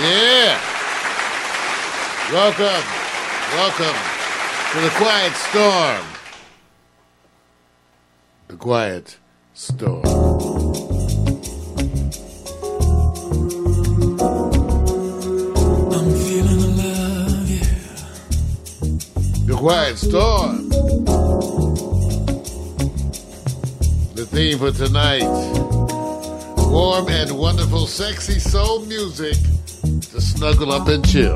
Yeah. Welcome. Welcome to the Quiet Storm. The Quiet Storm. Quiet Storm. The theme for tonight warm and wonderful, sexy soul music snuggle up and chill.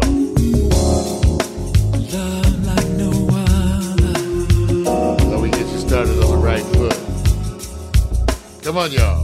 Let me get you started on the right foot. Come on, y'all.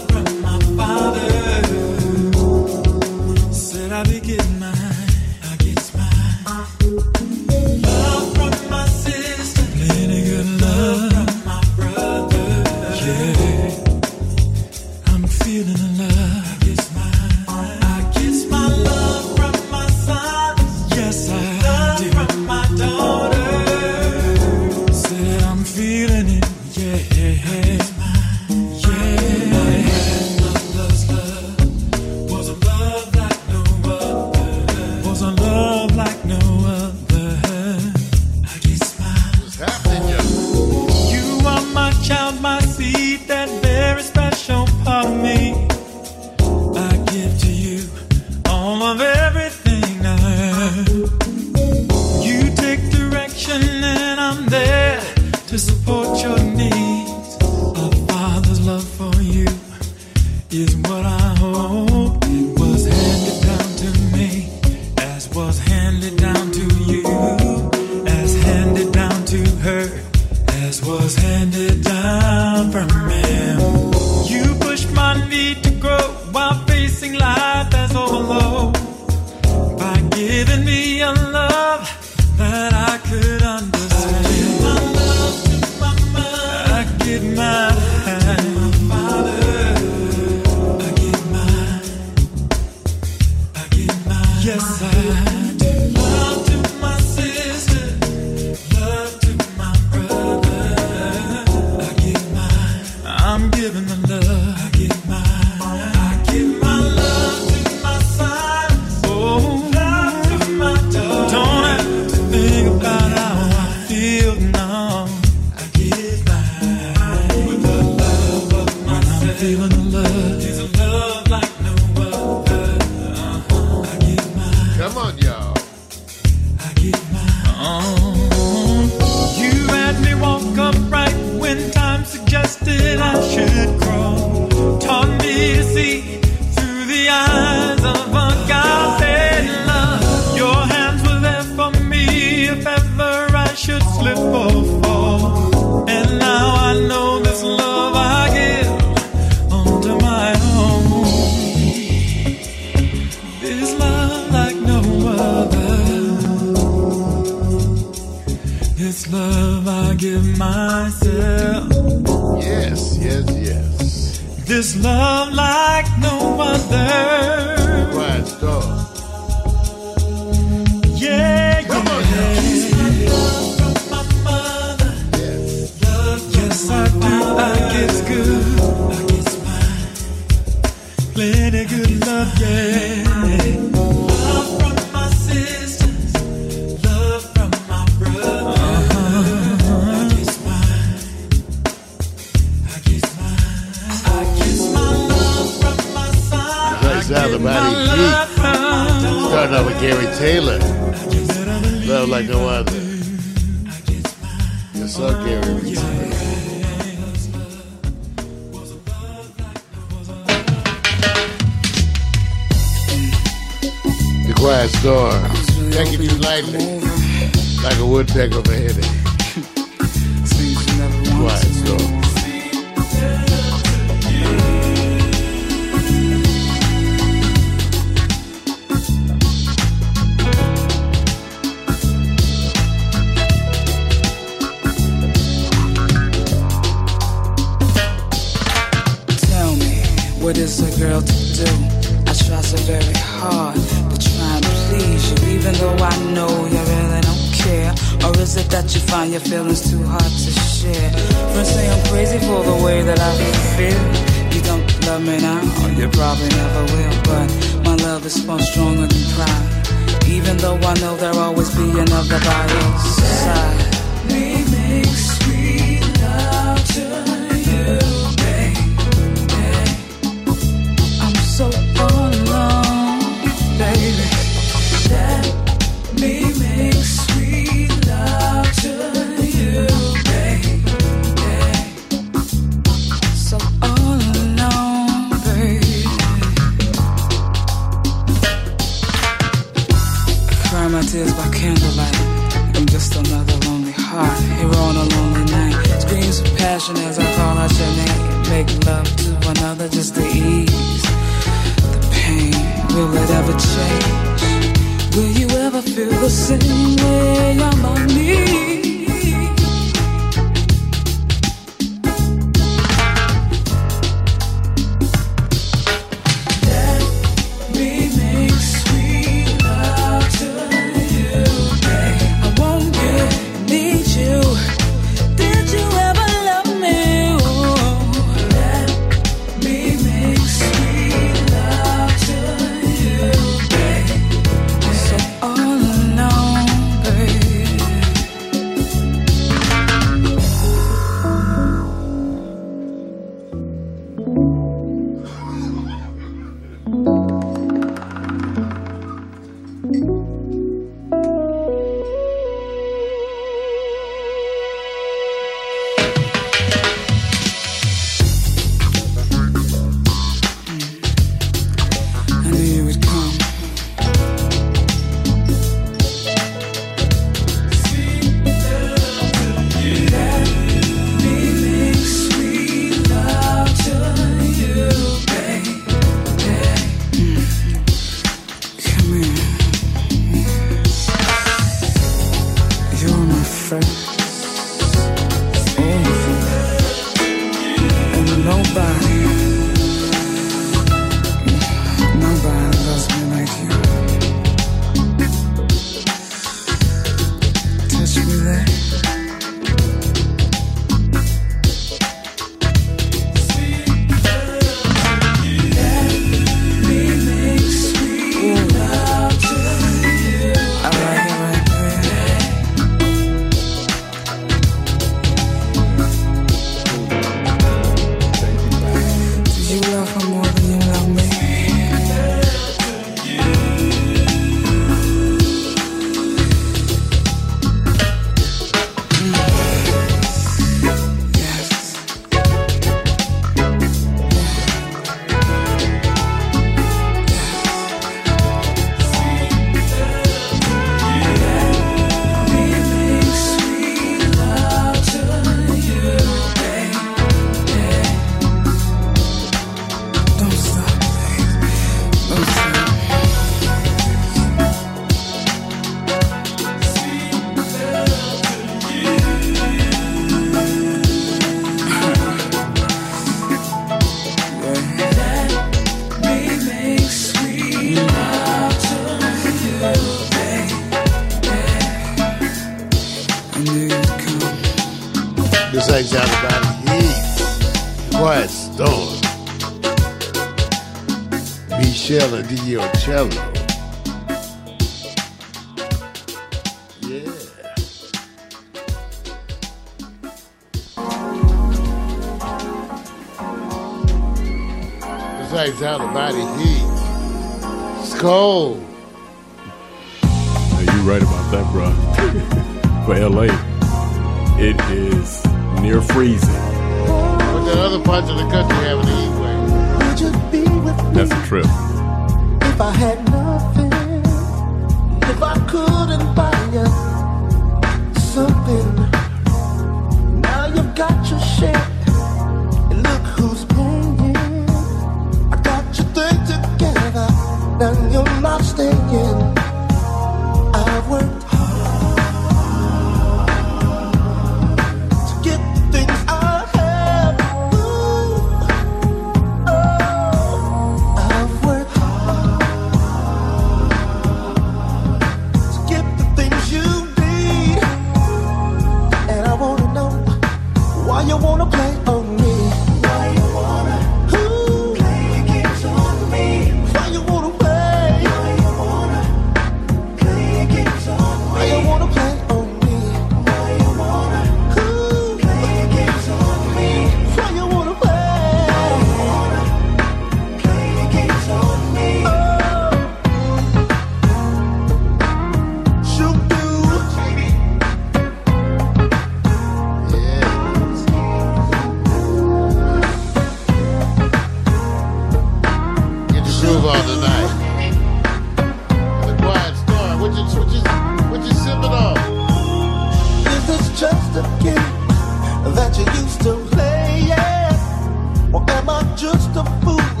Or am I just a fool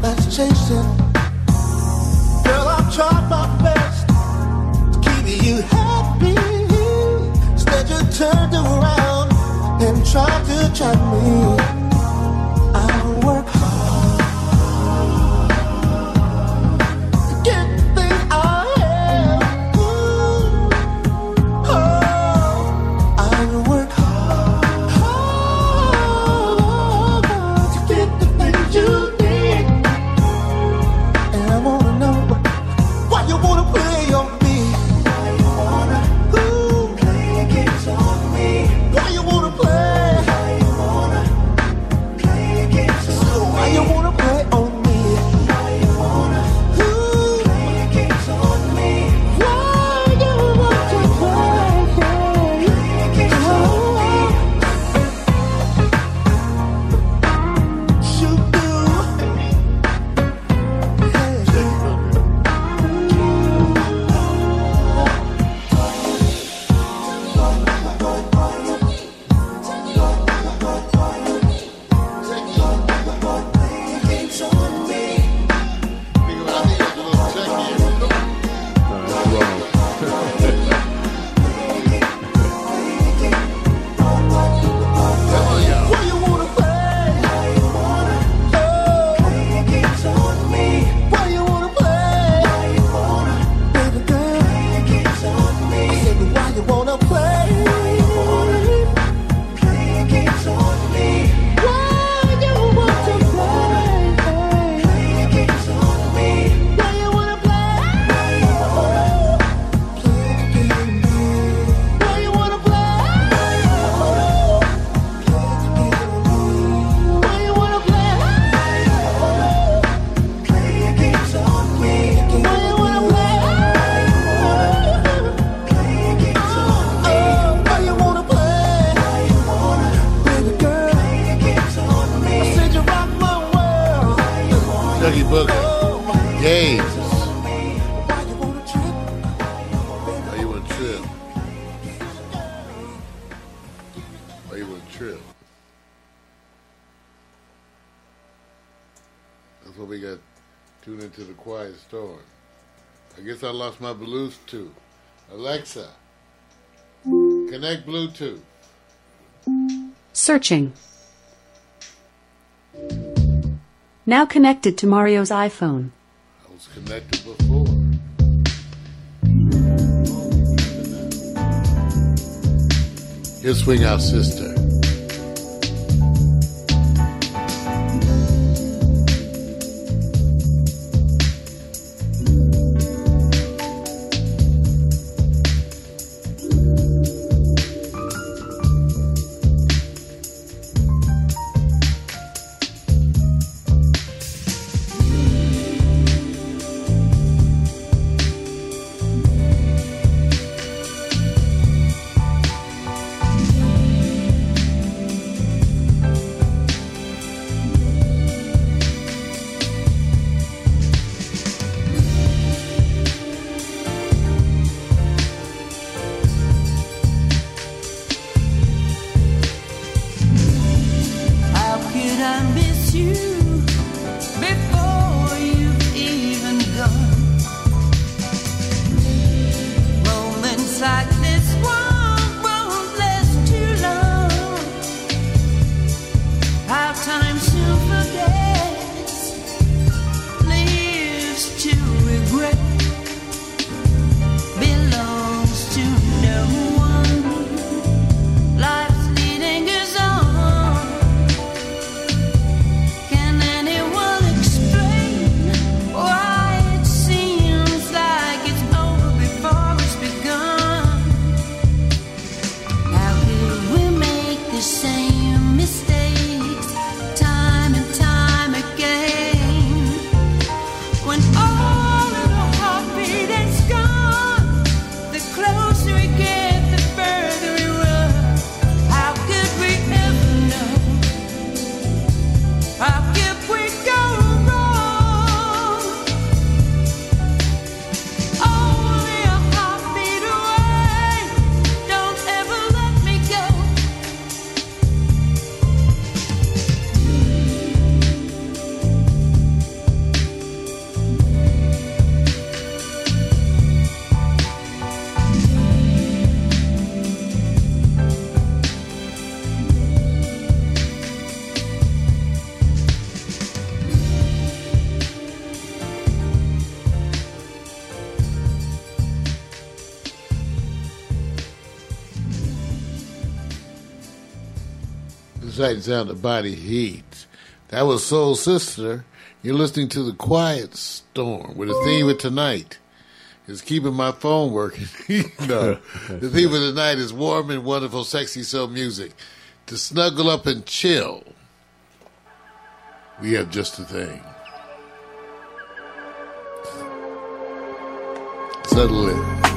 that's chasing? Girl, I've tried my best to keep you happy. Instead, you turned around and tried to trap me. my Bluetooth. Alexa, connect Bluetooth. Searching. Now connected to Mario's iPhone. I was connected before. Here's Swing Out Sister. tightens down the body heat. That was Soul Sister. You're listening to The Quiet Storm with the theme of tonight is keeping my phone working. no, the theme of the night is warm and wonderful, sexy soul music to snuggle up and chill. We have just the thing. Settle in.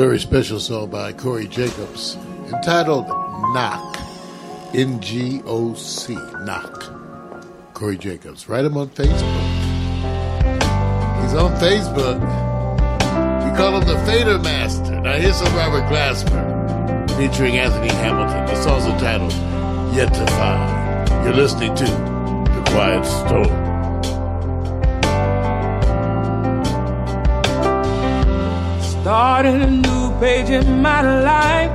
Very special song by Corey Jacobs entitled Knock. N G O C. Knock. Corey Jacobs. Write him on Facebook. He's on Facebook. We call him the Fader Master. Now here's some Robert Glasper featuring Anthony Hamilton. The song's entitled Yet to Find. You're listening to The Quiet Storm. Starting page in my life.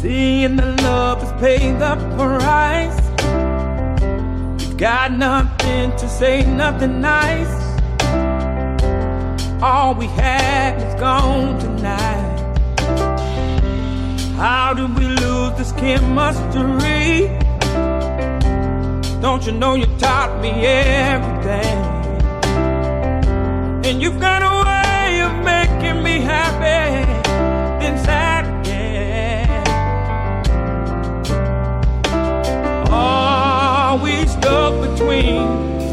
Seeing the love has paid the price. You got nothing to say, nothing nice. All we had is gone tonight. How did we lose this chemistry? Don't you know you taught me everything? And you've got making me happy, again. We stuck between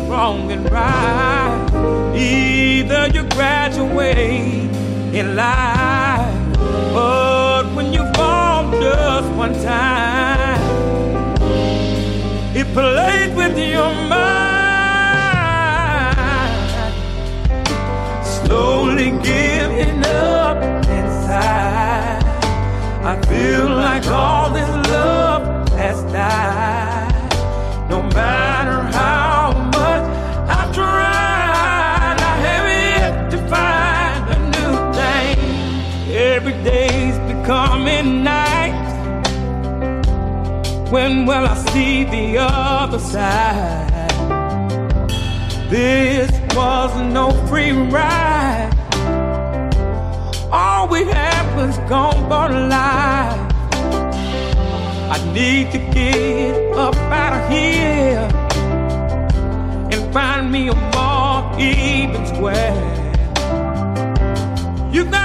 wrong and right? Either you graduate in life, but when you fall just one time, it plays with your mind. Slowly giving up inside. I feel like all this love has died. No matter how much I've tried, I have yet to find a new thing. Every day's becoming night. When will I see the other side? This was no free ride. All we had was gone for life. I need to get up out of here and find me a more even square. You got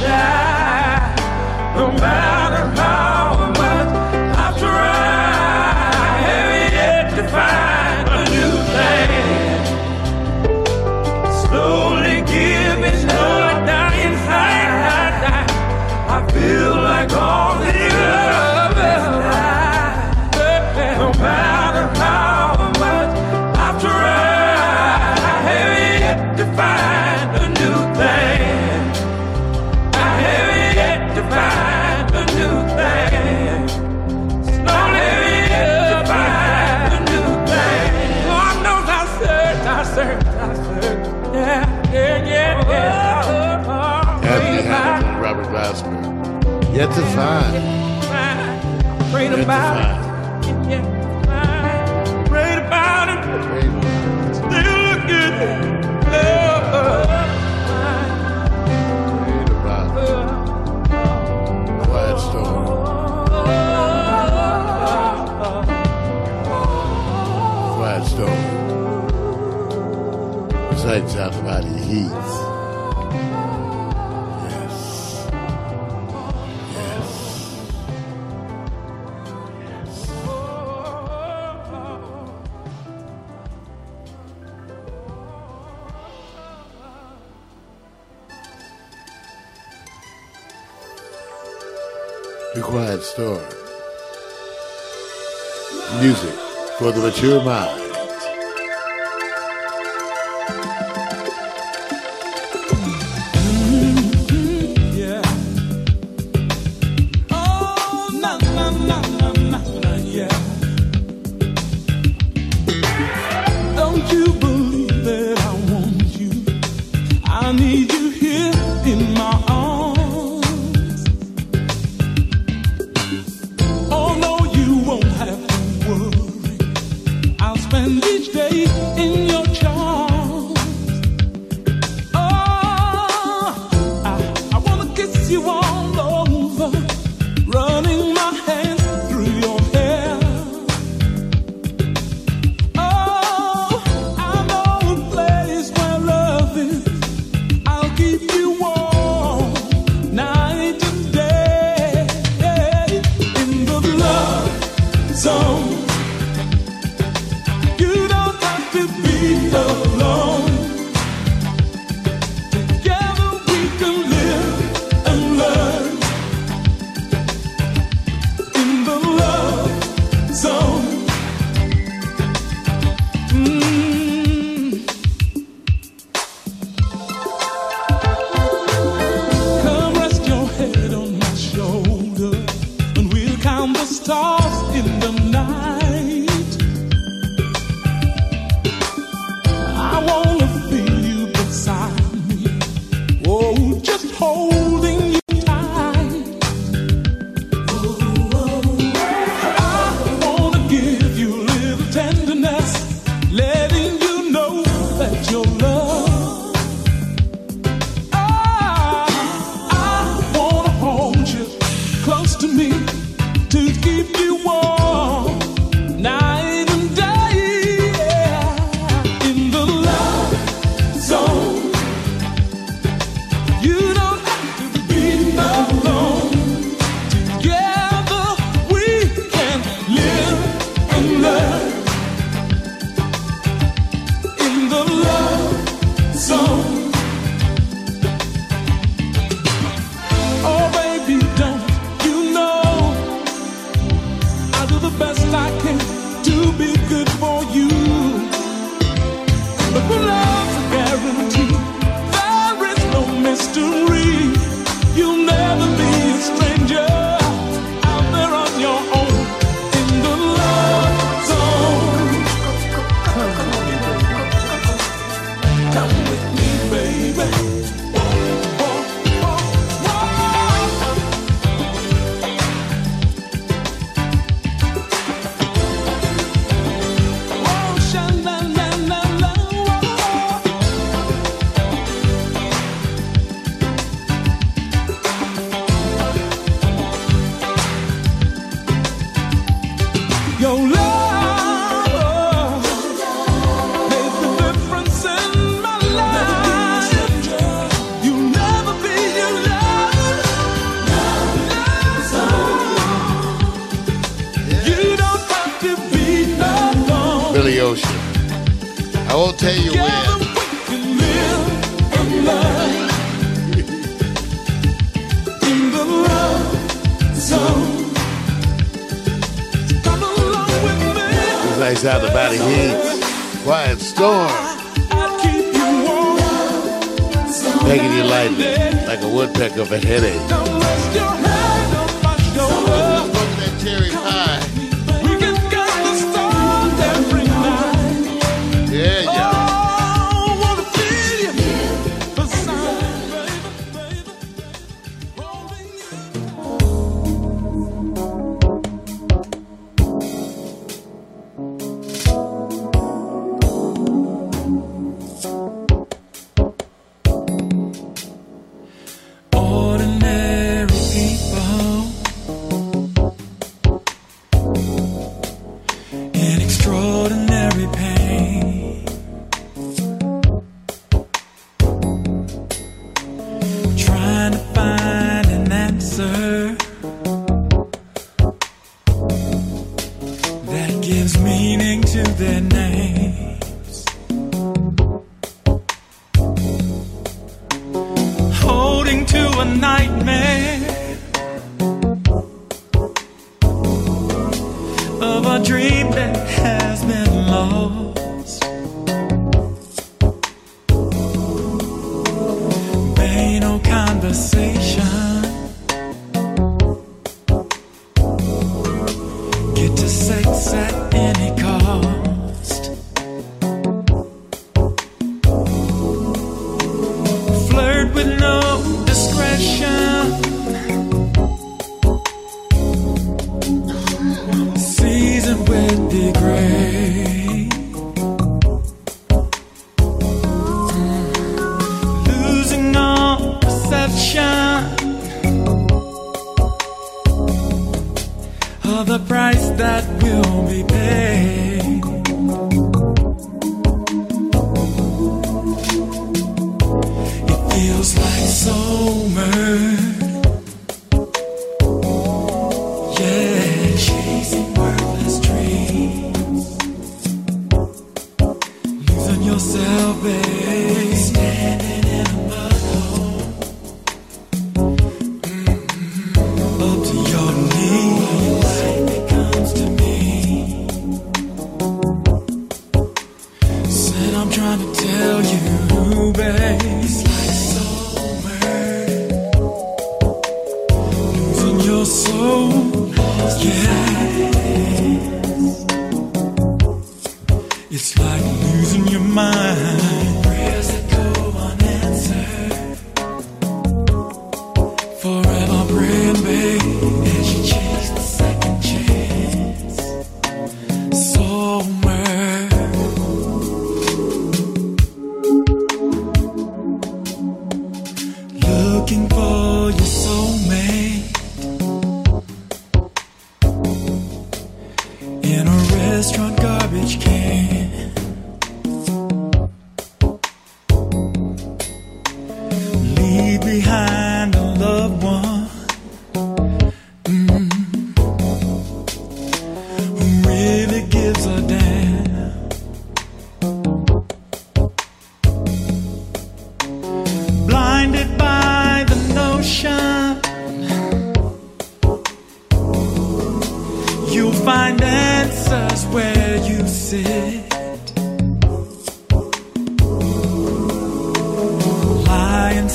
died. No matter Yet to find. it, prayed about it. Prayed about it. Still looking. Prayed about Quiet Storm. Quiet Storm. Sights out of Body Heat. The Quiet Storm. Music for the mature mind. He's out about a heat. Quiet storm. Taking you lightly like a woodpecker of a headache.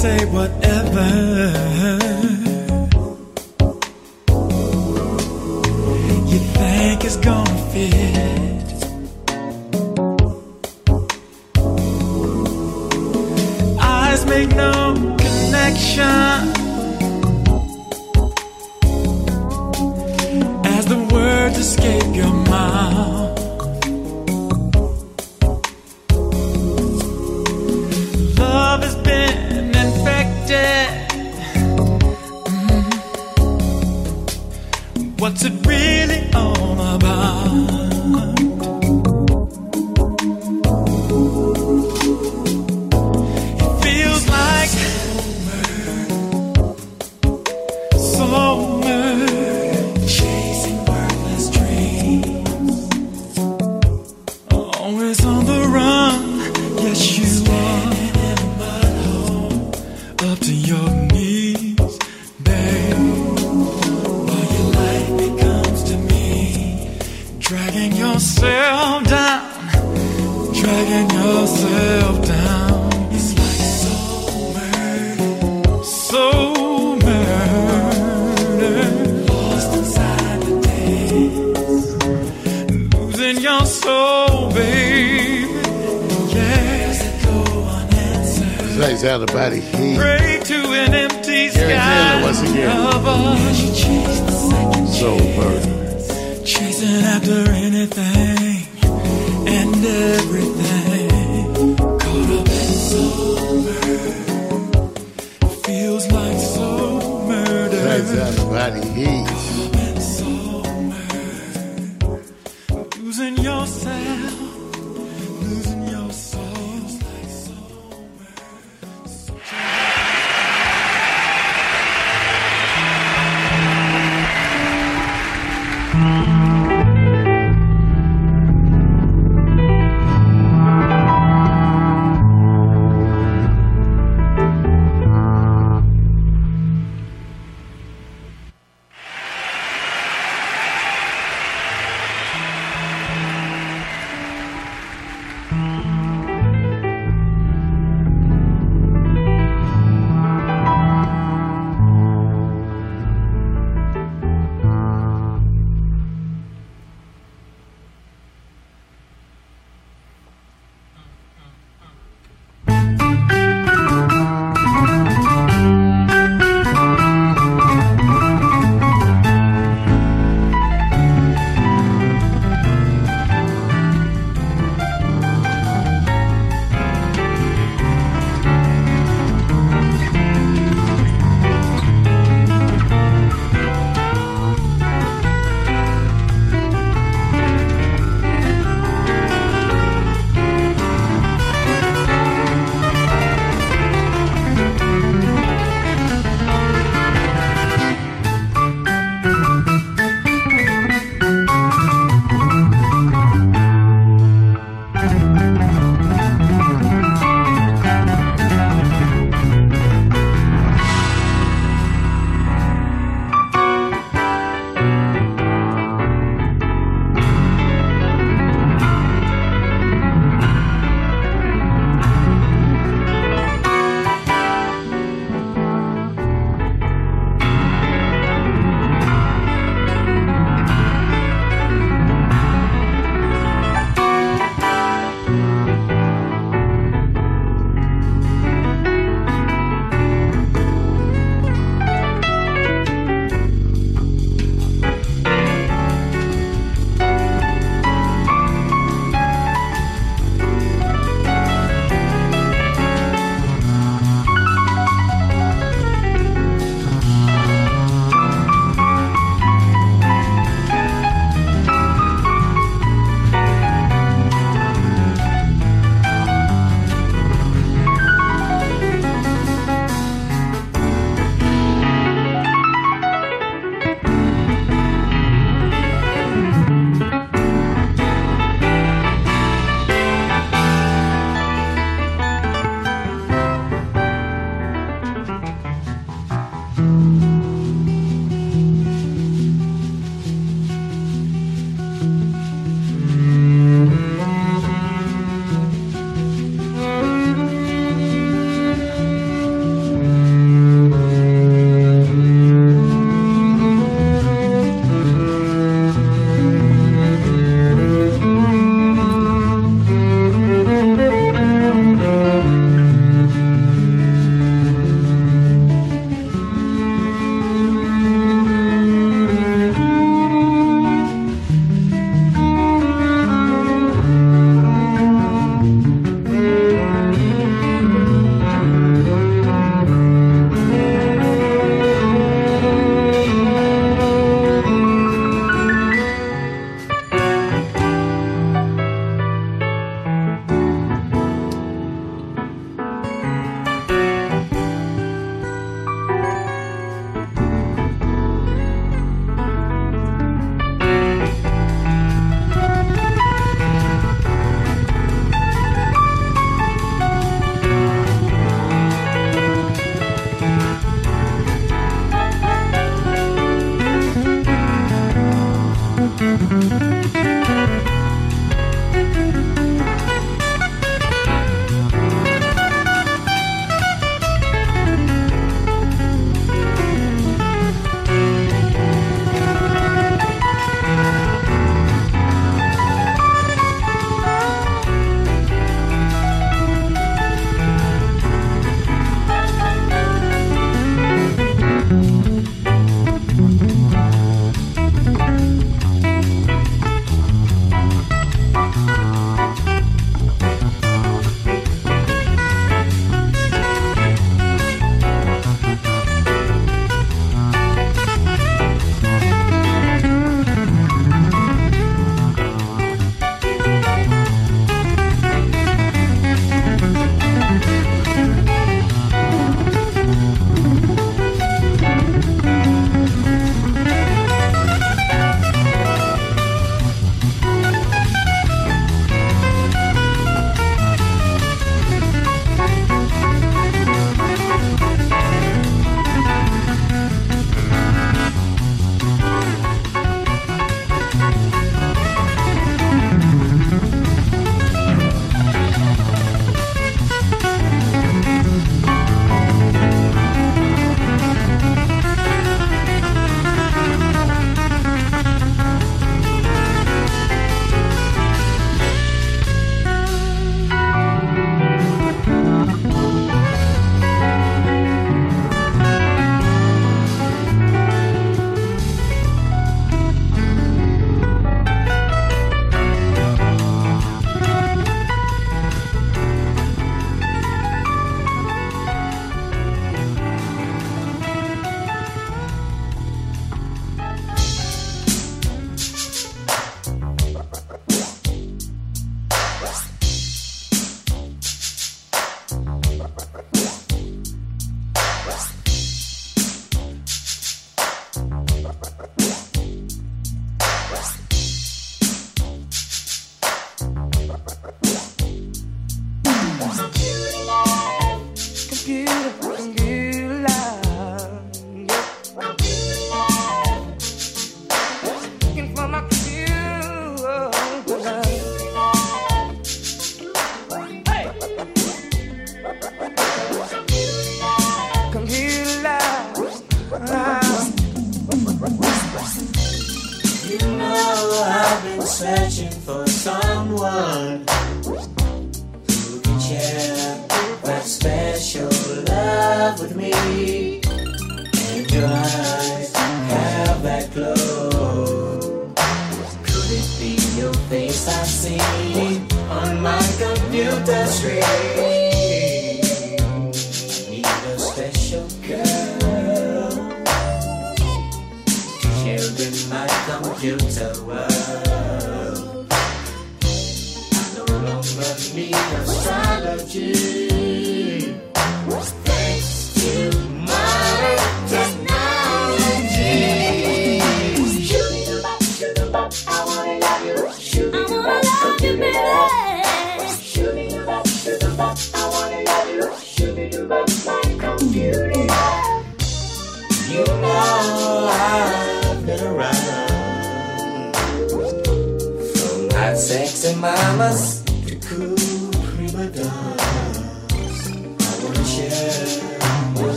Say whatever you think is gonna fit.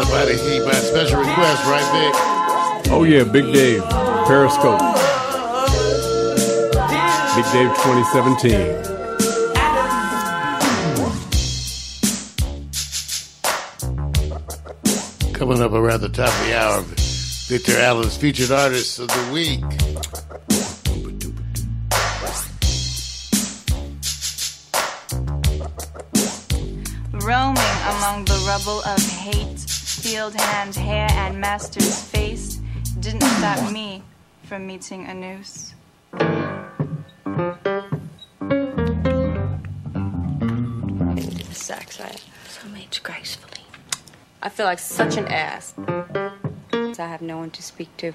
The body heat by special request, right, there. Oh yeah, Big Dave, Periscope. Big Dave 2017. Coming up around the top of the hour, Victor Allen's featured artist of the week. Roaming among the rubble of hate, field hand hair and master's face didn't stop me from meeting a noose. I feel like such an ass. I have no one to speak to.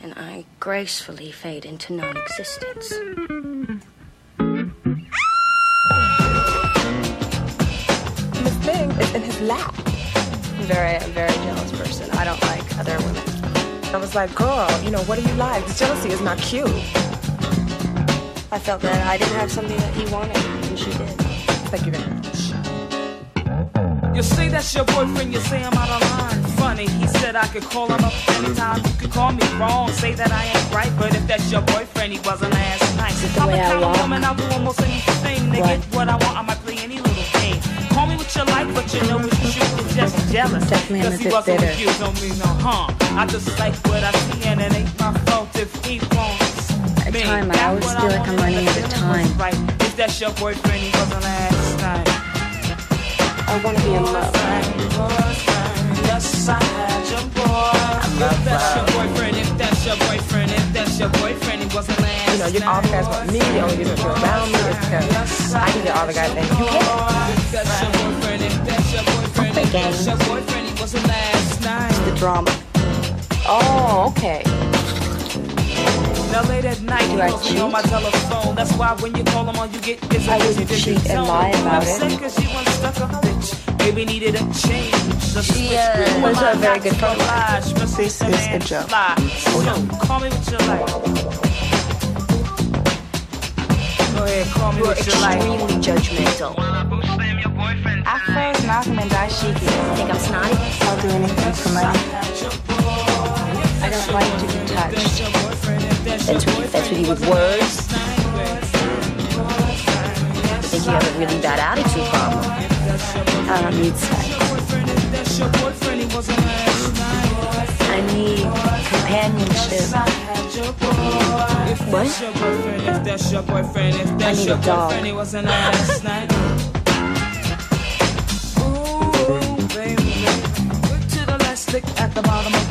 And I gracefully fade into non existence. His thing is in his lap. I'm very, a very jealous person. I don't like other women. I was like, girl, you know, what do you like? This jealousy is not cute. I felt that I didn't have something that he wanted, and she did. Thank you very much. You say that's your boyfriend, you say I'm out of line. Funny, he said I could call him up anytime. You could call me wrong, say that I ain't right. But if that's your boyfriend, he wasn't last night. the I'm the kind of woman I'll do almost anything to What? get what I want. I might play any little game. Call me what you like, but you know it's true. It's just jealous. Definitely Cause he wasn't bitter. with you, don't mean no harm. I just like what I see, and it ain't my fault if he wants At me. time, I always feel like I'm running out of time. Right. If that's your boyfriend, he wasn't last night. I want to be in love. Yes, I had your boy. If that's your boyfriend, if that's your boyfriend, if that's your boyfriend, he wasn't last You know, you all guys want me. The only reason you're around me is because I can get all the guys and you can't. If that's your boyfriend, if that's your boyfriend, if that's your boyfriend, he wasn't last night. The drama. Oh, okay. Now late at night, he Do I calls me on my telephone. That's why when you call him on, you get busy. I wouldn't cheat and tone. lie about it. Upset 'cause she was stuck up bitch. Maybe needed a change. The She, switch. uh, Who was am I a very not good to friend of mine. oblige? Must This is a man joke. fly. So, call me what you like. Go ahead, call me You're what you like. extremely judgmental. Afro is Malcolm and Dashiki. Think I'm snotty? I'll do anything for money. I don't like to be touched. That's what, that's what you with words. I think you have a really bad attitude problem. I don't need sex. I need companionship. What? I need a dog. At the bottom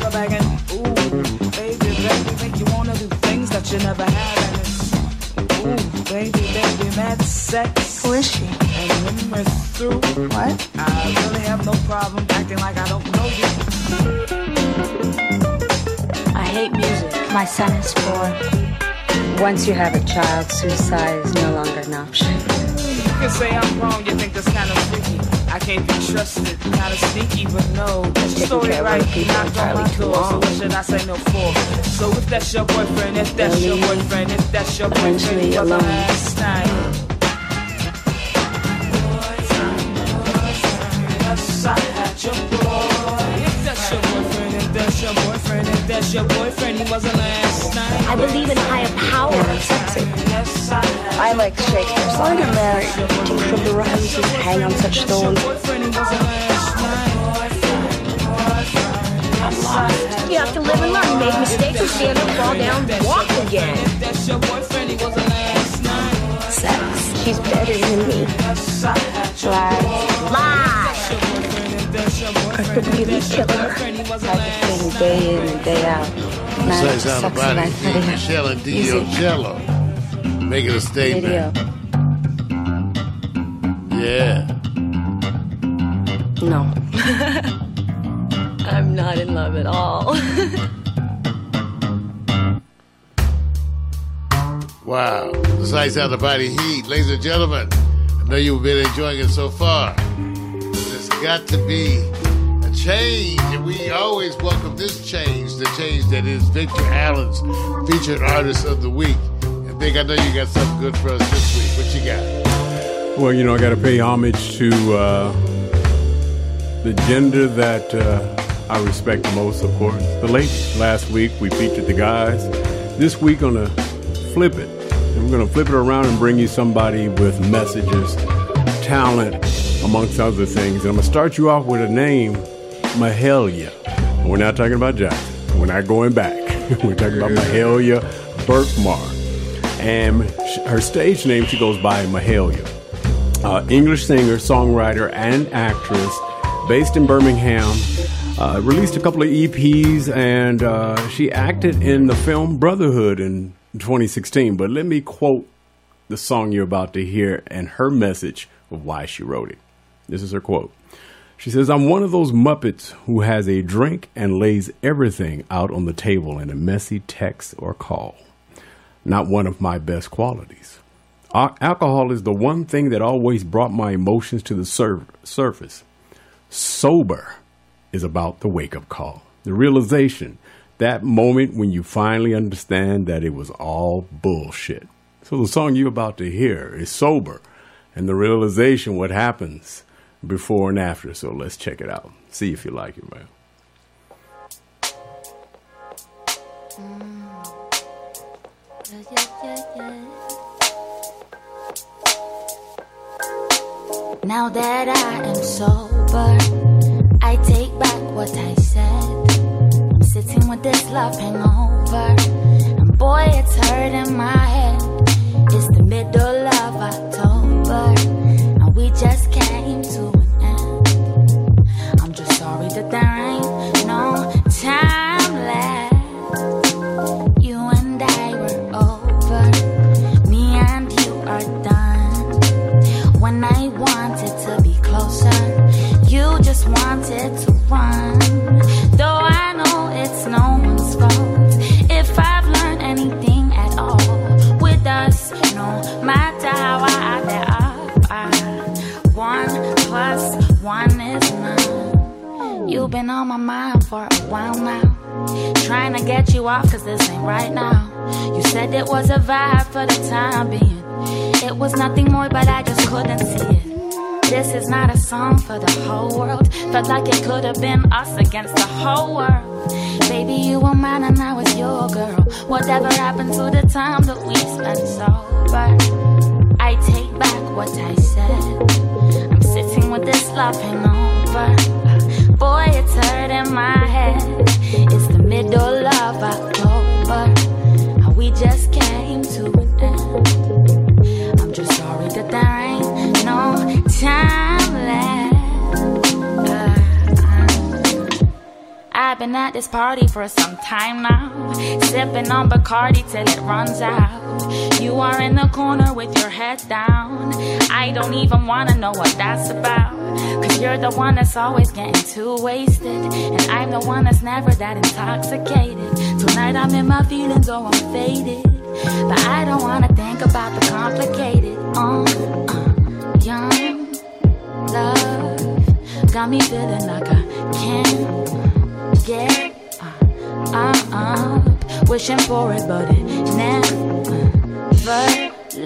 that you never had. And it's ooh, baby, baby, mad sex. Who is she? And when we're through, What? I really have no problem acting like I don't know you. I hate music. My son is four. Once you have a child, suicide is no longer an option. You can say I'm wrong, you think that's kind of freaky. I can't be trusted, kind of sneaky, but no. That's story right, people knocked on my door, so what should I say no for? So if that's your boyfriend, if that's your boyfriend, if that's your boyfriend, was alone. last night. I had your boy. If that's your boyfriend, if that's your boyfriend, that's your boyfriend, he wasn't last night. I believe in higher power. I like Shakespeare. While you're married, take from the roses, hang on such thorns. boyfriend, he wasn't last night. You have to live and learn. Make mistakes and stand up, fall down, walk again. If that's your boyfriend, he wasn't last night. Sex. She's better than me. Lies. I could really kill her. Practicing day in and day out. Man, Besides out sucks about it, video. Meshell Ndegeocello. Making a statement. Video. Yeah. No. I'm not in love at all. Wow. The sights out the body heat. Ladies and gentlemen, I know you've been enjoying it so far. Got to be a change, and we always welcome this change, the change that is Victor Allen's featured artist of the week. And Vic, I know you got something good for us this week. What you got? Well, you know, I got to pay homage to uh, the gender that uh, I respect the most, of course, the ladies. Last week we featured the guys. This week, gonna flip it. We're gonna flip it around and bring you somebody with messages, talent, amongst other things. And I'm gonna start you off with a name, Mahalia. We're not talking about Jackson. We're not going back. We're talking about Mahalia Burkmar. And her stage name, she goes by Mahalia uh, English singer, songwriter, and actress, based in Birmingham. Uh, released a couple of EPs, and uh, she acted in the film Brotherhood in 2016. But let me quote the song you're about to hear and her message of why she wrote it. This is her quote. She says, I'm one of those Muppets who has a drink and lays everything out on the table in a messy text or call. Not one of my best qualities. Al- alcohol is the one thing that always brought my emotions to the sur- surface. Sober is about the wake up call, the realization, that moment when you finally understand that it was all bullshit. So the song you're about to hear is Sober and the realization what happens before and after. So let's check it out. See if you like it, man. Mm. Now that I am sober, I take back what I said. I'm sitting with this love hangover, and boy, it's hurting my head. It's the middle of October, and we just came you've been on my mind for a while now. Trying to get you off, cause this ain't right now. You said it was a vibe for the time being. It was nothing more, but I just couldn't see it. This is not a song for the whole world. Felt like it could have been us against the whole world. Baby, you were mine and I was your girl. Whatever happened to the time that we spent sober? I take back what I said. I'm sitting with this love hangover. Boy, it's hurting my head. It's the middle of October. And we just came to an end. I'm just sorry that there ain't no time left. Uh. I've been at this party for some time now. Sipping on Bacardi till it runs out. You are in the corner with your head down. I don't even wanna know what that's about. Cause you're the one that's always getting too wasted. And I'm the one that's never that intoxicated. Tonight I'm in my feelings, oh, I'm faded. But I don't wanna think about the complicated. Uh, uh, young love got me feeling like I can't get uh, uh, up. Wishing for it, but it never lasts.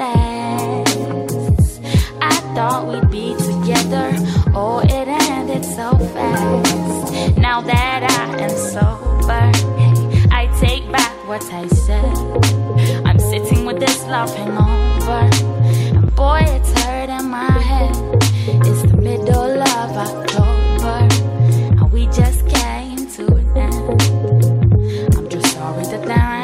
I thought we'd be together. Oh, it ended so fast. Now that I am sober, I take back what I said. I'm sitting with this love hangover. And boy, it's hurting my head. It's the middle of October. And we just came to an end. I'm just sorry that there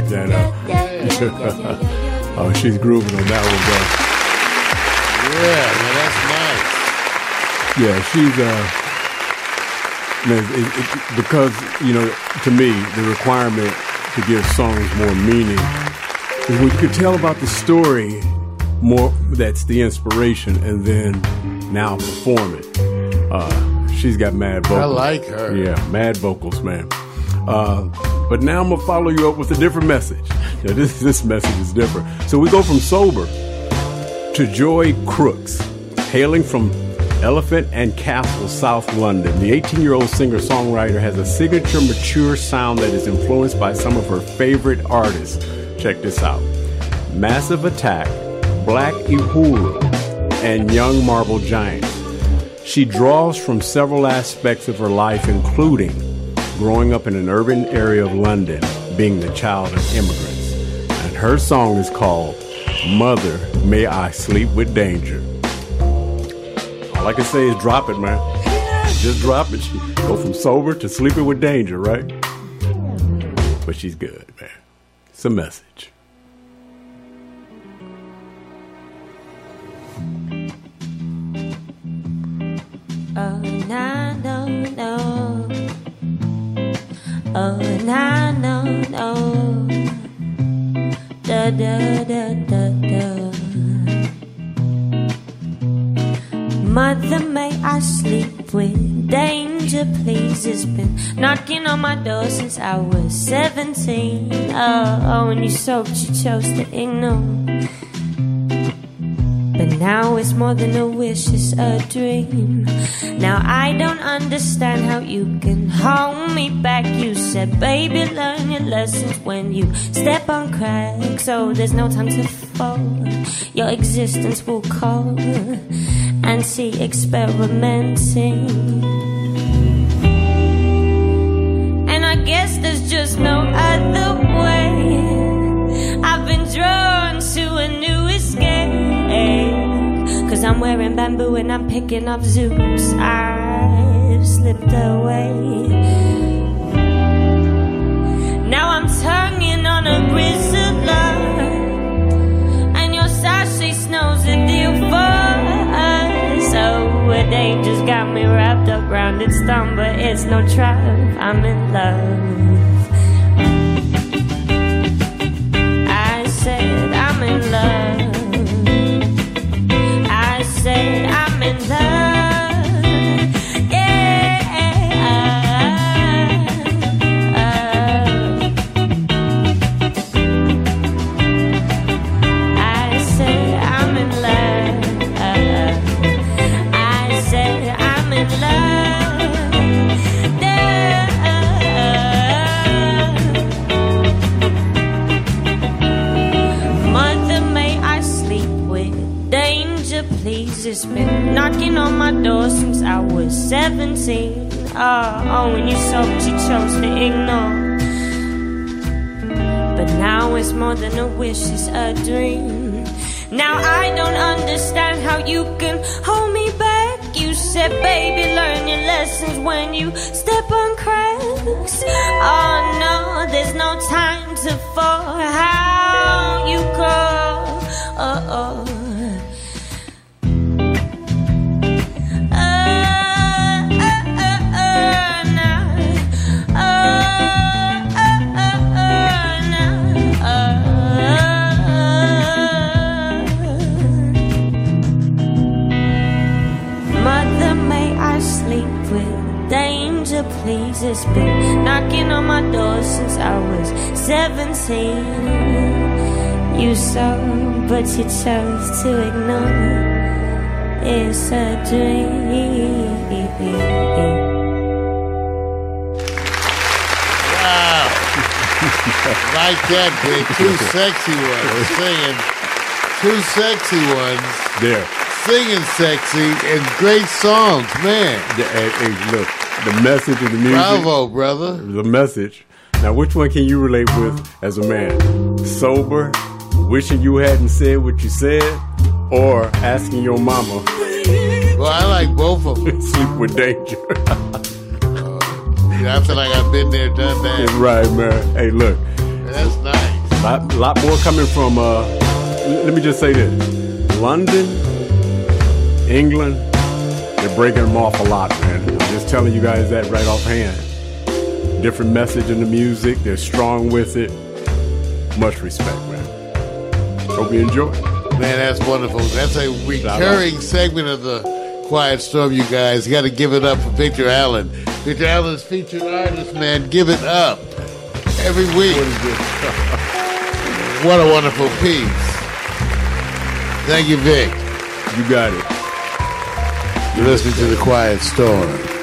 like that, huh? oh, she's grooving on that one, though. Yeah, man, that's nice. Yeah, she's uh, man, it, it, because you know, to me, the requirement to give songs more meaning is when you can tell about the story more. That's the inspiration, and then now perform it. Uh, she's got mad vocals. I like her. Yeah, mad vocals, man. Uh, but now I'm gonna follow you up with a different message. Now, this this message is different. So we go from sober to Joy Crookes, hailing from Elephant and Castle, South London. The 18 year old singer songwriter has a signature mature sound that is influenced by some of her favorite artists. Check this out Massive Attack, Black Uhuru, and Young Marble Giants. She draws from several aspects of her life, including growing up in an urban area of London, being the child of immigrants. And her song is called Mother, May I Sleep with Danger. All I can say is drop it, man. Just drop it. Go from sober to sleeping with danger, right? But she's good, man. It's a message. Oh, no, no, no. Oh, no, no, no. Da, da, da, da, da. Mother, may I sleep with danger, please. It's been knocking on my door since I was 17. Oh, oh when you soaked, you chose to ignore. But now it's more than a wish, it's a dream. Now I don't understand how you can hold me back. You said, baby, learn your lessons when you step on cracks. So there's no time to fall. Your existence will call and see experimenting. And I guess there's just no other way. I've been drawn to a new escape. I'm wearing bamboo and I'm picking up zoops. I've slipped away. Now I'm tonguing on a grizzler. And your sachet snows a deal for us. So a danger's got me wrapped up round its thumb, but it's no triumph. I'm in love. On my door since I was 17. Ah, oh, oh when you sold, you chose to ignore. But now it's more than a wish, it's a dream. Now I don't understand how you can hold me back. You said, baby, learn your lessons when you step on cracks. Oh no, there's no time to fall. How you go? Oh, oh. Please? It's been knocking on my door since I was 17. You saw, but you chose to ignore. It's a dream. Wow. like that, big. Two sexy ones singing. Two sexy ones There. singing sexy and great songs, man. Hey, hey, look, the message of the music. Bravo, brother. The message. Now, which one can you relate with as a man? Sober, wishing you hadn't said what you said, or asking your mama? Well, I like both of them. Sleep with danger. Yeah, I feel like I've been there, done that. right, man. Hey, look, That's nice. lot, lot more coming from. Uh, let me just say this: London, England, they're breaking them off a lot, man. I'm just telling you guys that right offhand. Different message in the music. They're strong with it. Much respect, man. Hope you enjoy. Man, that's wonderful. That's a recurring segment of the Quiet Storm, you guys. You got to give it up for Victor Allen. Victor Allen's featured artist, man. Give it up every week. What a wonderful piece. Thank you, Vic. You got it. You're listening to The Quiet Storm.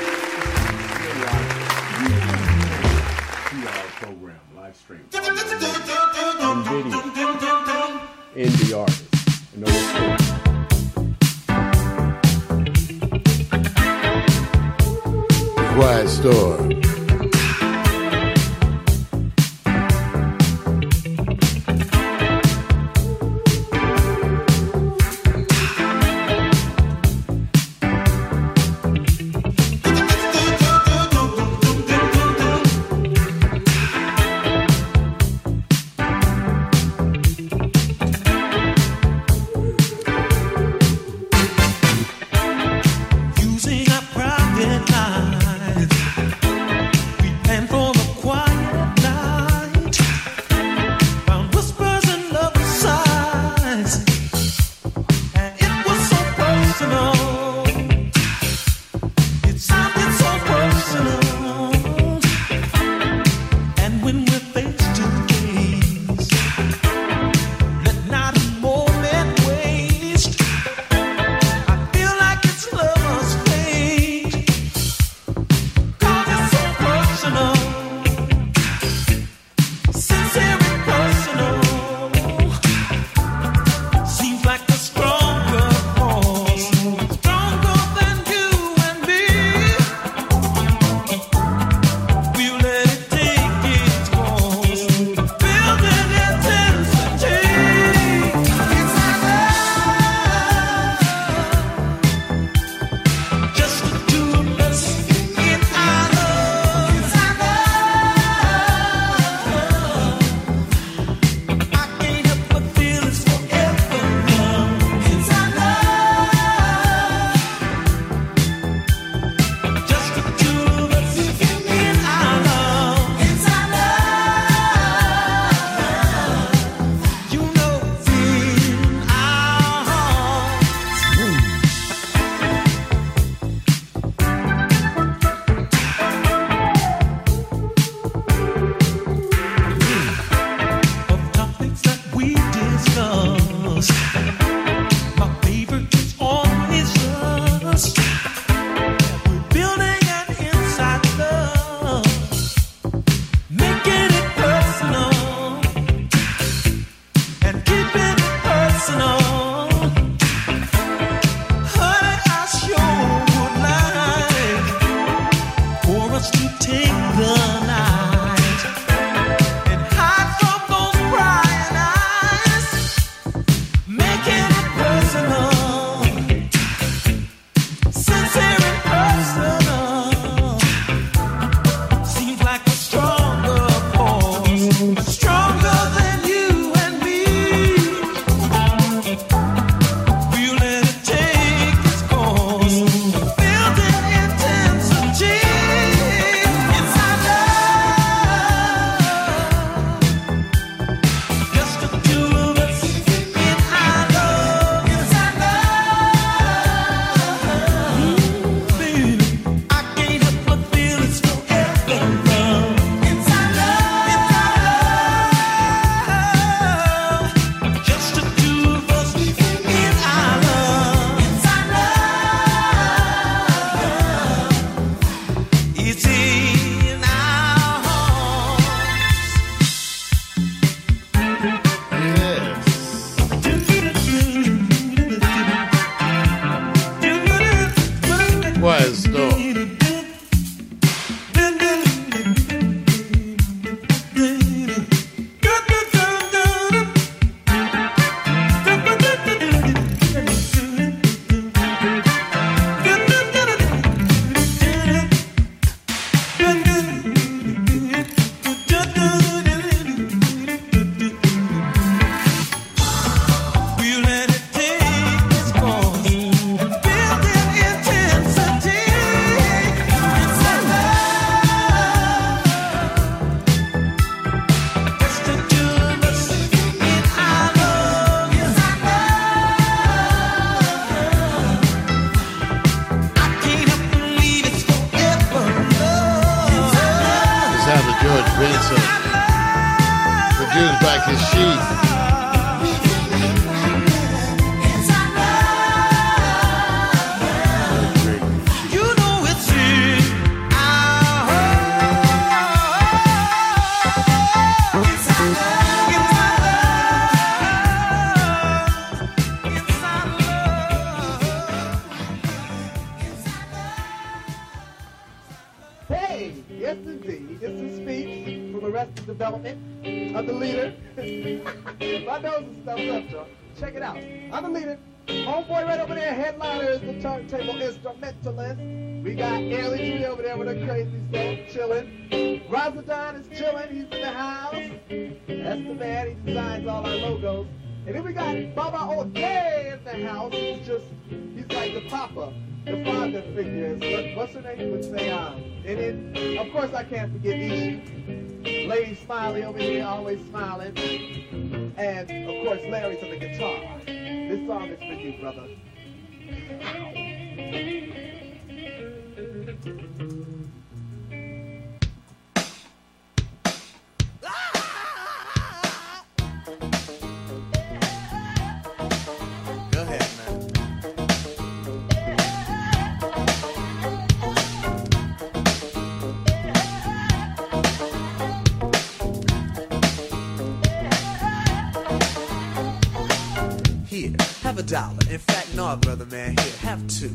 dollar. In fact, no, brother man, here, have two.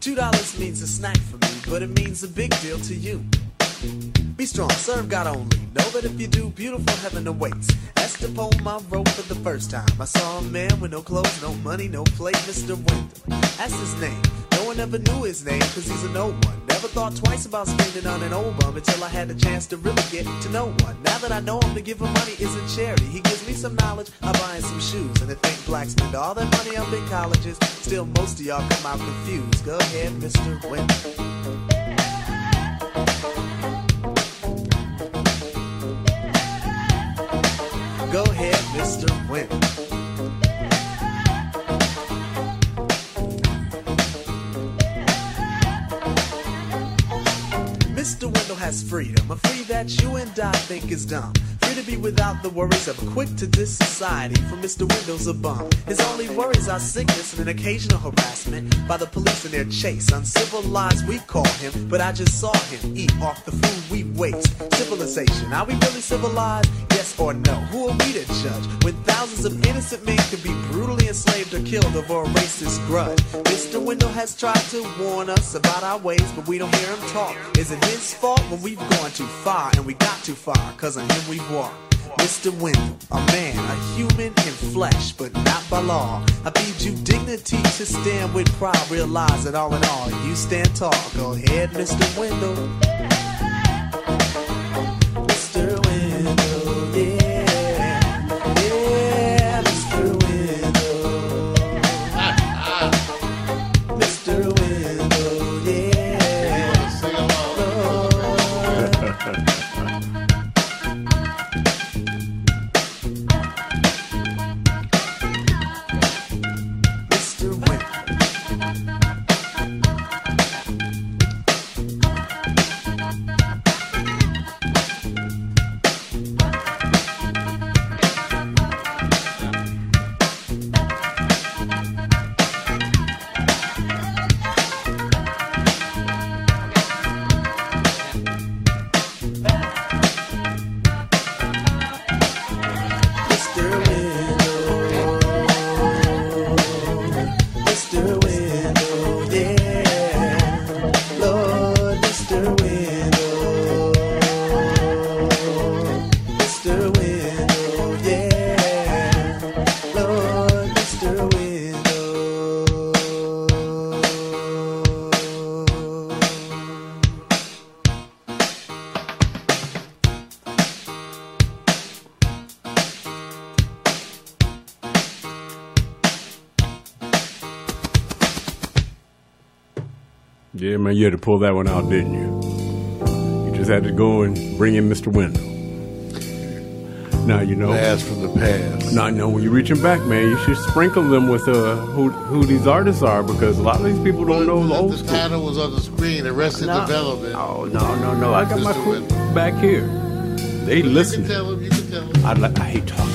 Two dollars means a snack for me, but it means a big deal to you. Be strong, serve God only. Know that if you do, beautiful heaven awaits. That's the poem I wrote for the first time. I saw a man with no clothes, no money, no plate, Mr. Wendal. That's his name. No one ever knew his name, cause he's a no one. Never thought twice about spending on an old bum until I had the chance to really get to know one. Now that I know him, to give him money isn't charity. He gives me some knowledge, I buy him some shoes. And I think blacks spend all their money on big colleges. Still, most of y'all come out confused. Go ahead, Mr. Winter. Go ahead, Mr. Wimp. freedom, a free that you and I think is dumb. Free to be without the worries of a quick to this society. For Mr. Wendal's a bum. His only worries are sickness and an occasional harassment by the police in their chase. Uncivilized, we call him, but I just saw him eat off the food we waste. Civilization, are we really civilized? Yes or no? Who are we to judge? When thousands of innocent men could be brutally enslaved or killed over a racist grudge. Mr. Wendal has tried to warn us about our ways, but we don't hear him talk. Is it his fault when we've gone too far and we got too far? Cause on him we've walked. Mr. Wendal, a man, a human in flesh, but not by law. I bid you dignity to stand with pride. Realize that all in all, you stand tall. Go ahead, Mr. Wendal. Man, you had to pull that one out, didn't you? You just had to go and bring in Mr. Wendal. Now you know. Blast from the past. Now I know when you're reaching back, man, you should sprinkle them with uh, who who these artists are because a lot of these people don't know the old The school. title was on the screen, Arrested No. Development. Oh no, no, no! I got my Mr. crew back here. They listen. Tell him, you can tell him. I like. I hate talking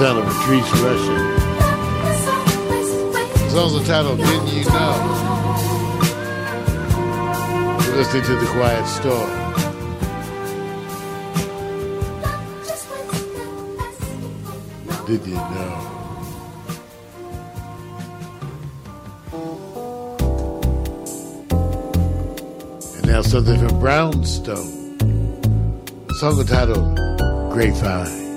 sound of Patrice Rushen. The entitled Didn't You Know? You're listening to The Quiet Storm. Did you know? And now something from Brownstone. A song entitled Grapevine.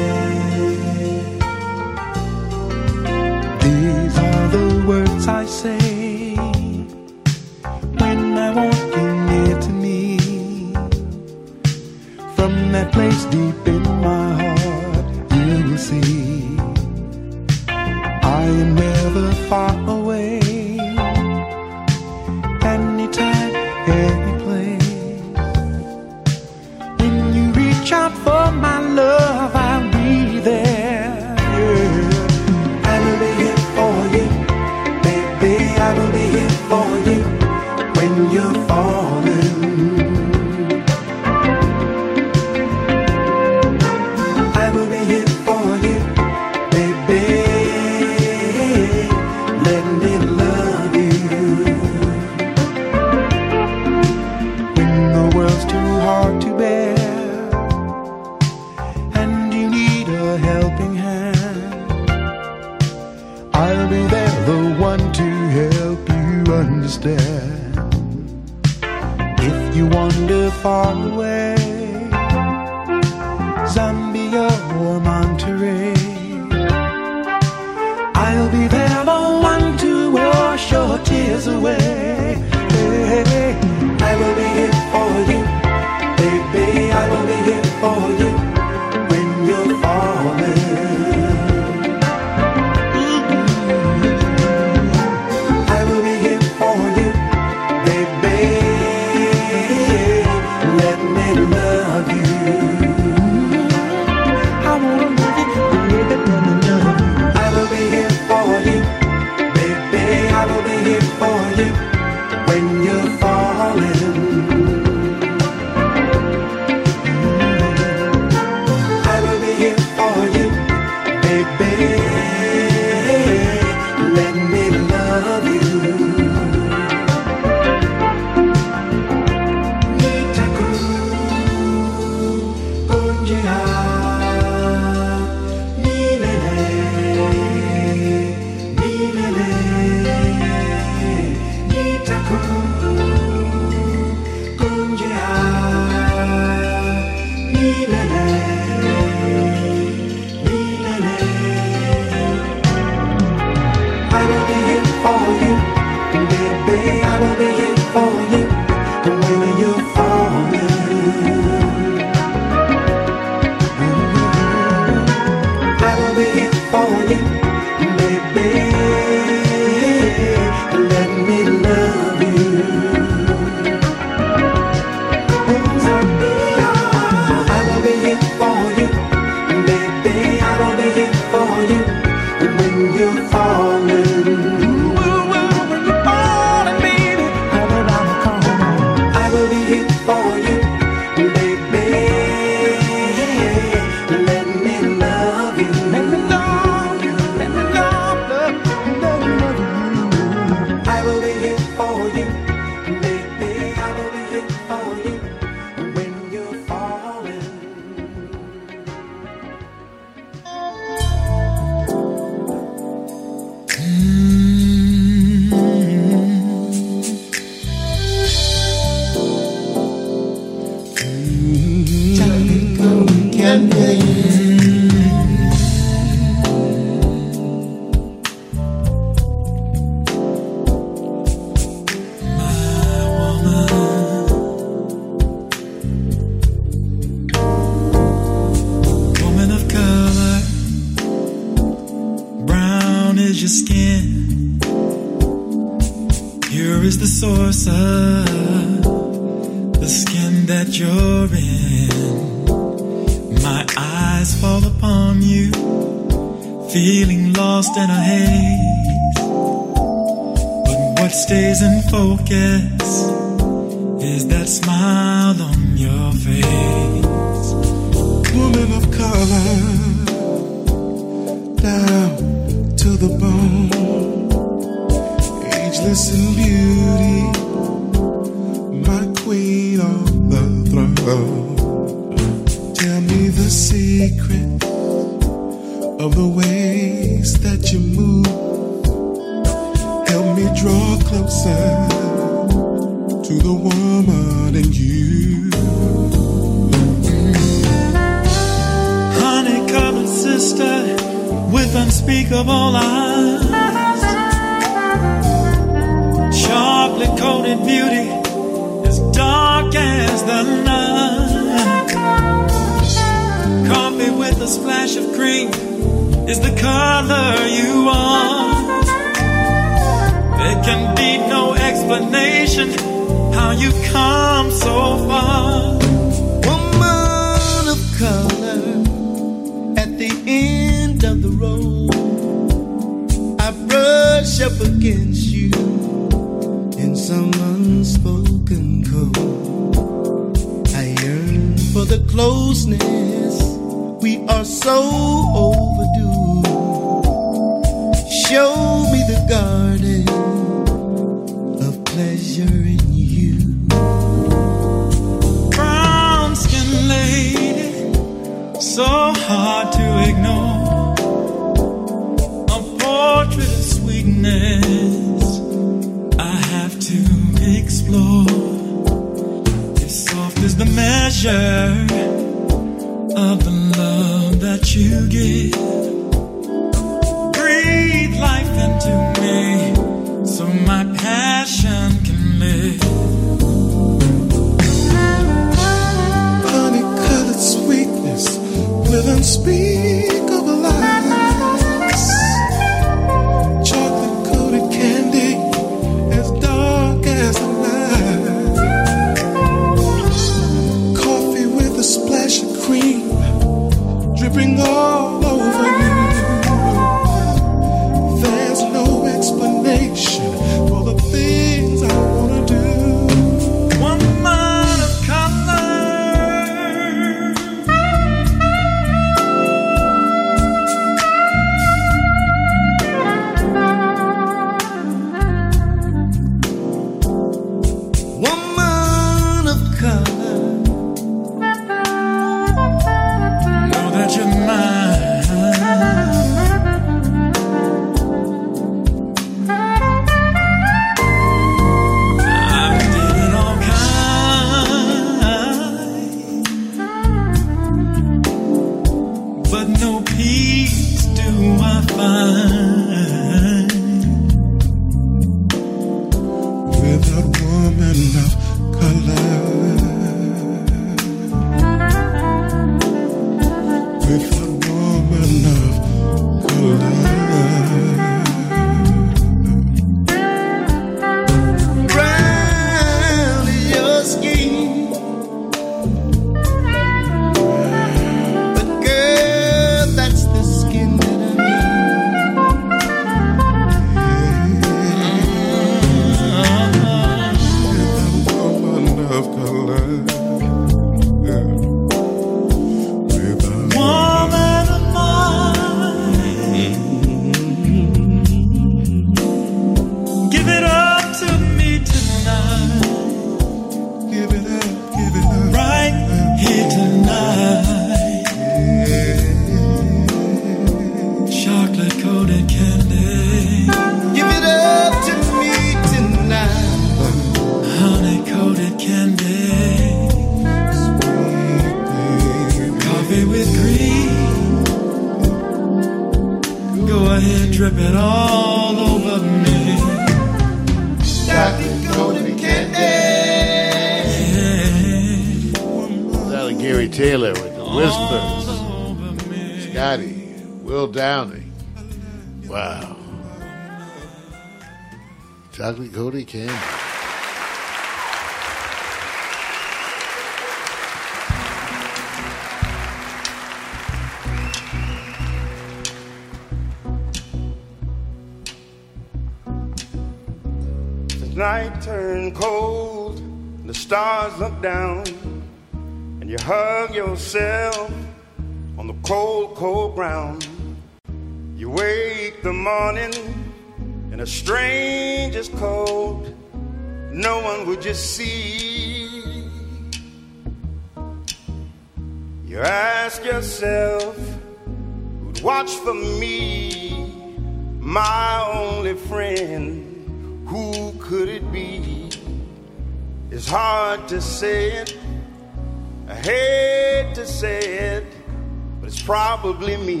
Probably me.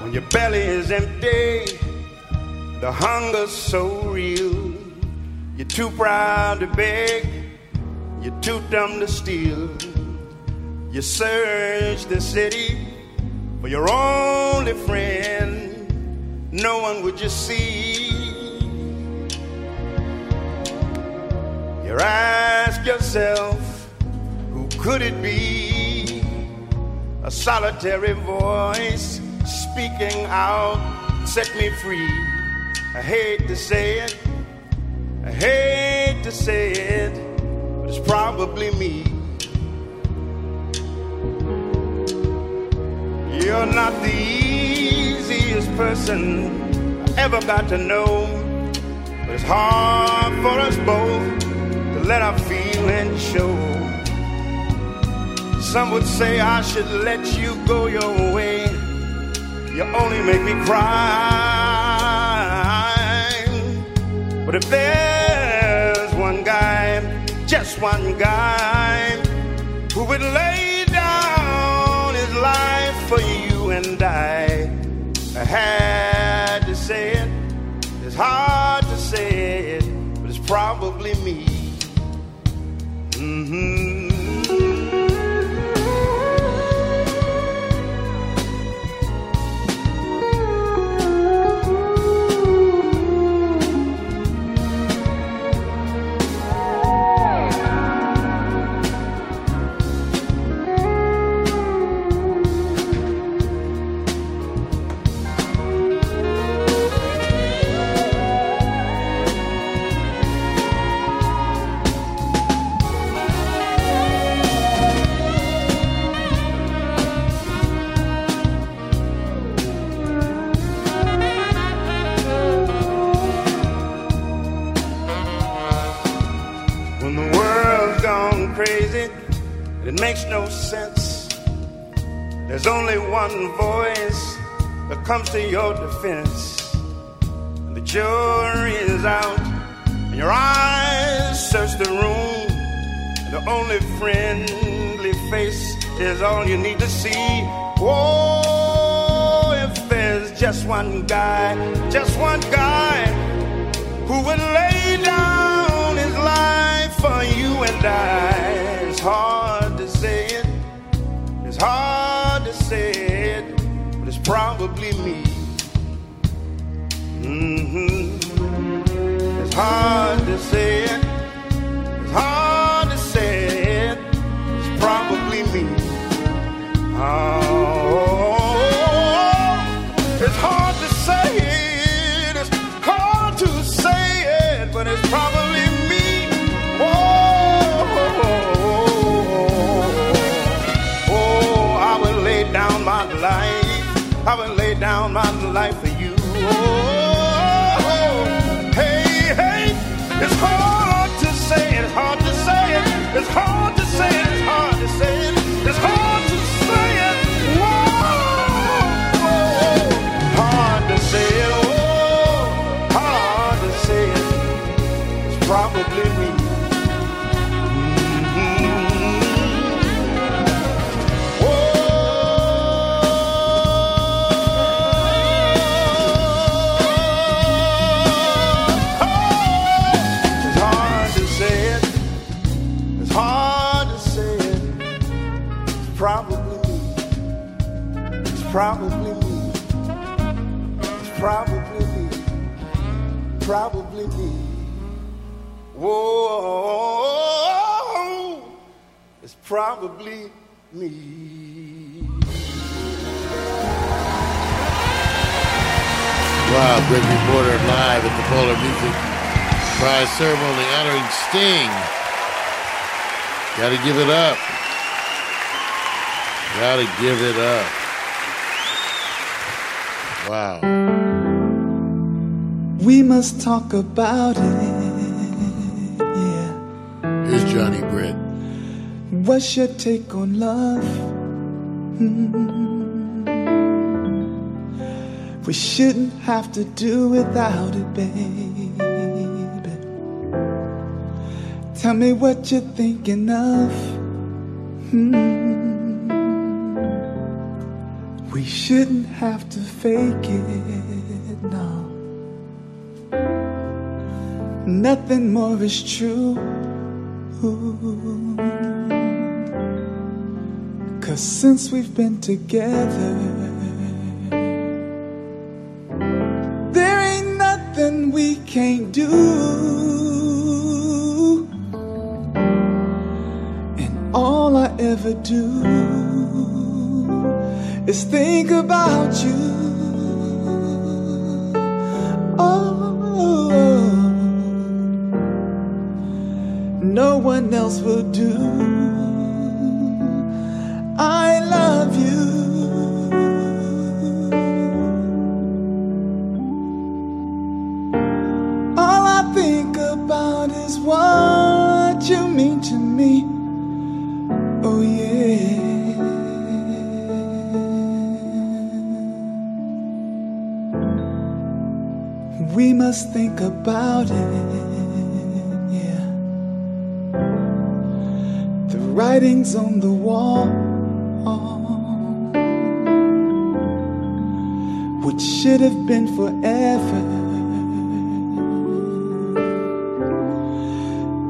When your belly is empty, the hunger's so real. You're too proud to beg, you're too dumb to steal. You search the city for your only friend no one would just see. You ask yourself, could it be? A solitary voice speaking out, set me free. I hate to say it, I hate to say it, but it's probably me. You're not the easiest person I ever got to know. But it's hard for us both to let our feelings show. Some would say I should let you go your way. You only make me cry. But if there's one guy, just one guy, who would lay down his life for you and I, I had to say it. It's hard to say it, but it's probably me. hmm it makes no sense. There's only one voice that comes to your defense. And the jury is out, and your eyes search the room. And the only friendly face is all you need to see. Oh, if there's just one guy, just one guy who would lay down his life for you and I. It's hard it's hard to say it, but it's probably me. hmm It's hard to say it, it's hard to say it, it's probably me. Oh, I will lay down my life for you. Oh, hey, hey, it's hard to say it's hard to say it's hard to say it's hard to say probably me. Wow, Gregory Porter live at the Polar Music Prize ceremony honoring Sting. Gotta give it up. Gotta give it up. Wow. We must talk about it. Yeah. Here's Johnny Britt. What's your take on love? Hmm. We shouldn't have to do without it, baby. Tell me what you're thinking of. Hmm. We shouldn't have to fake it, no. Nothing more is true. Cause since we've been together, there ain't nothing we can't do. And all I ever do is think about you. Oh, writings on the wall. which should have been forever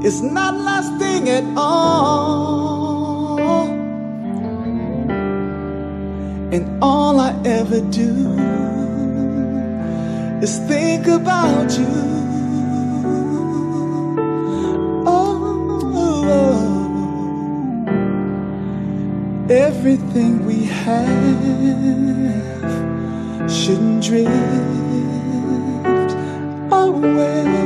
is not lasting at all. And all I ever do is think about you. Everything we have shouldn't drift away.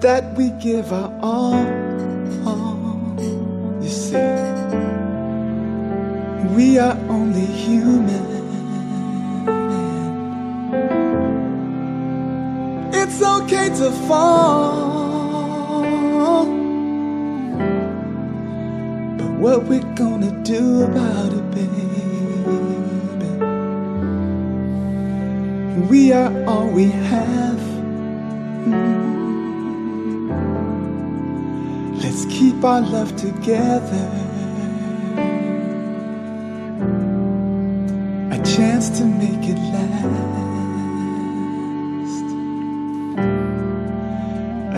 That we give our all. You see, we are only human. It's okay to fall. But what we gonna do about it, baby? We are all we have. Our love together. A chance to make it last.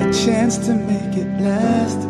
A chance to make it last,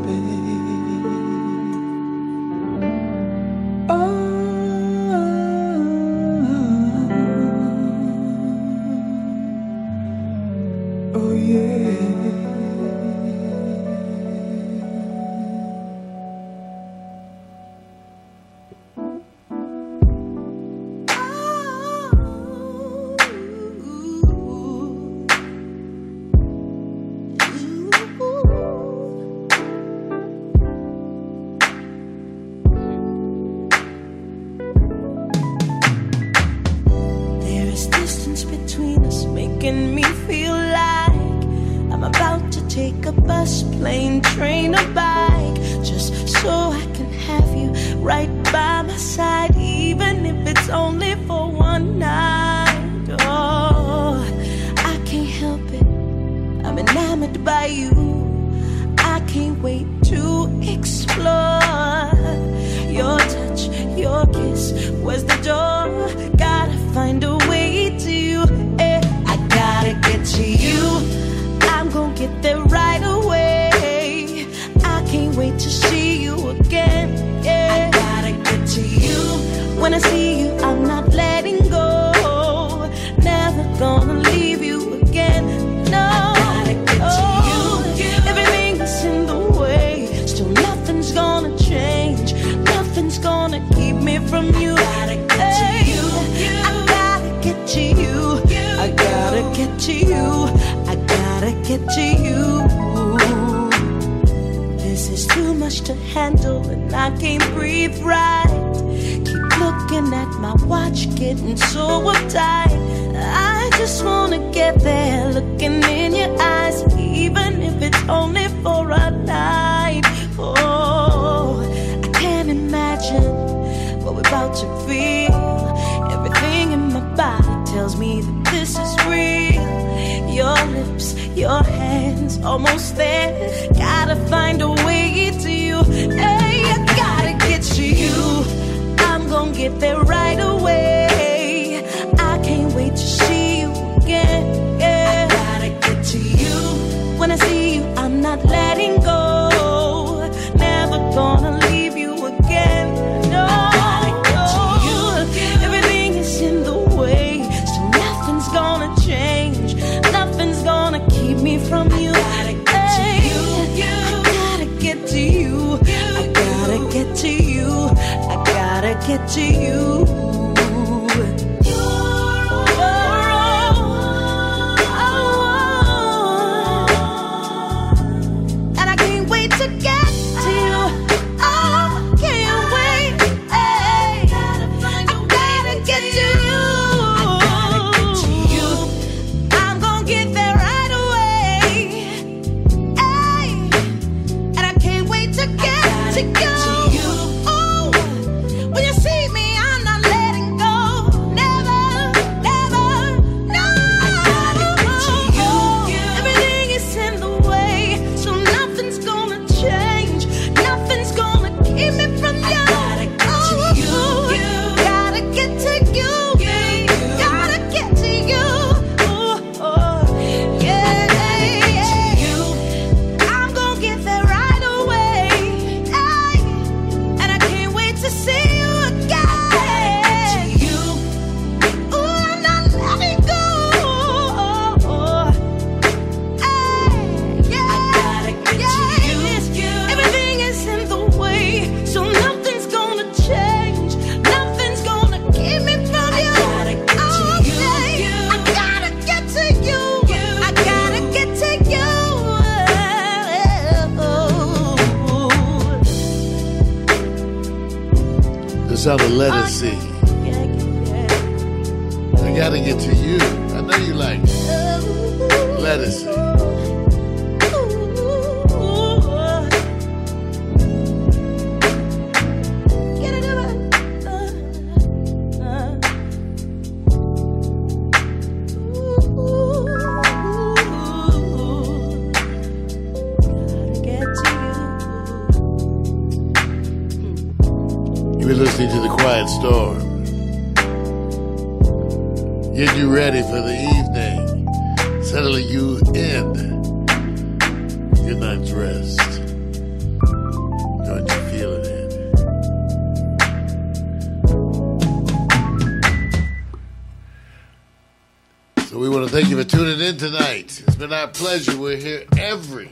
pleasure. We're here every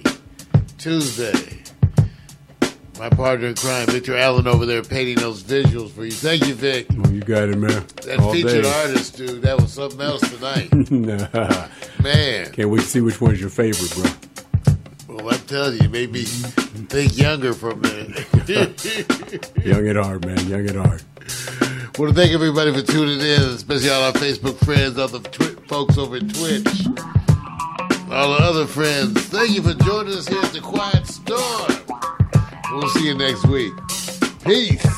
Tuesday. My partner in crime, Victor Allen, over there painting those visuals for you. Thank you, Vic. Oh, you got it, man. That All featured day. artist, dude, that was something else tonight. nah. Man. Can't wait to see which one's your favorite, bro. Well, I'm telling you, maybe think younger for a minute. young at heart, man. Young at heart. Want to thank everybody for tuning in, especially all our Facebook friends, all the twi- folks over Twitch all our other friends. Thank you for joining us here at the Quiet Storm. We'll see you next week. Peace.